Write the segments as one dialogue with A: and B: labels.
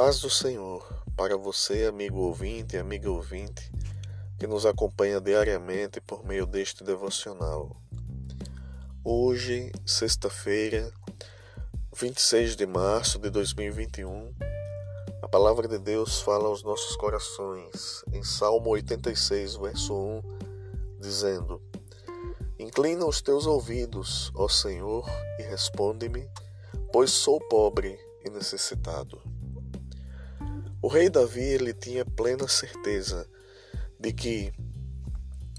A: paz do Senhor para você, amigo ouvinte e amiga ouvinte, que nos acompanha diariamente por meio deste devocional. Hoje, sexta-feira, 26 de março de 2021, a palavra de Deus fala aos nossos corações em Salmo 86, verso 1, dizendo: Inclina os teus ouvidos, ó Senhor, e responde-me, pois sou pobre e necessitado. O rei Davi ele tinha plena certeza de que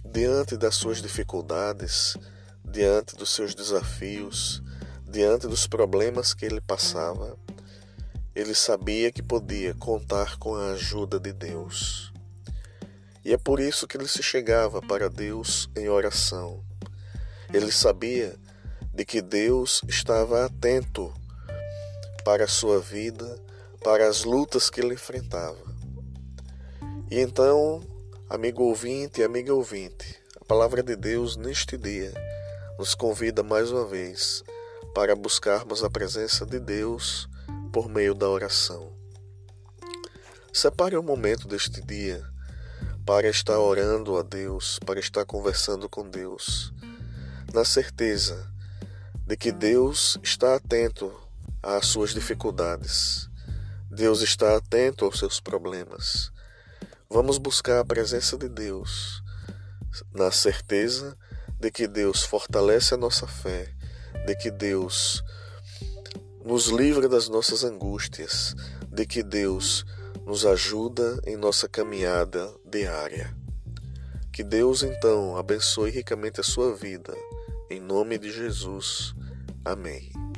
A: diante das suas dificuldades, diante dos seus desafios, diante dos problemas que ele passava, ele sabia que podia contar com a ajuda de Deus. E é por isso que ele se chegava para Deus em oração. Ele sabia de que Deus estava atento para a sua vida, para as lutas que ele enfrentava. E então, amigo ouvinte e amiga ouvinte, a palavra de Deus neste dia nos convida mais uma vez para buscarmos a presença de Deus por meio da oração. Separe um momento deste dia para estar orando a Deus, para estar conversando com Deus, na certeza de que Deus está atento às suas dificuldades, Deus está atento aos seus problemas. Vamos buscar a presença de Deus, na certeza de que Deus fortalece a nossa fé, de que Deus nos livra das nossas angústias, de que Deus nos ajuda em nossa caminhada diária. Que Deus então abençoe ricamente a sua vida, em nome de Jesus. Amém.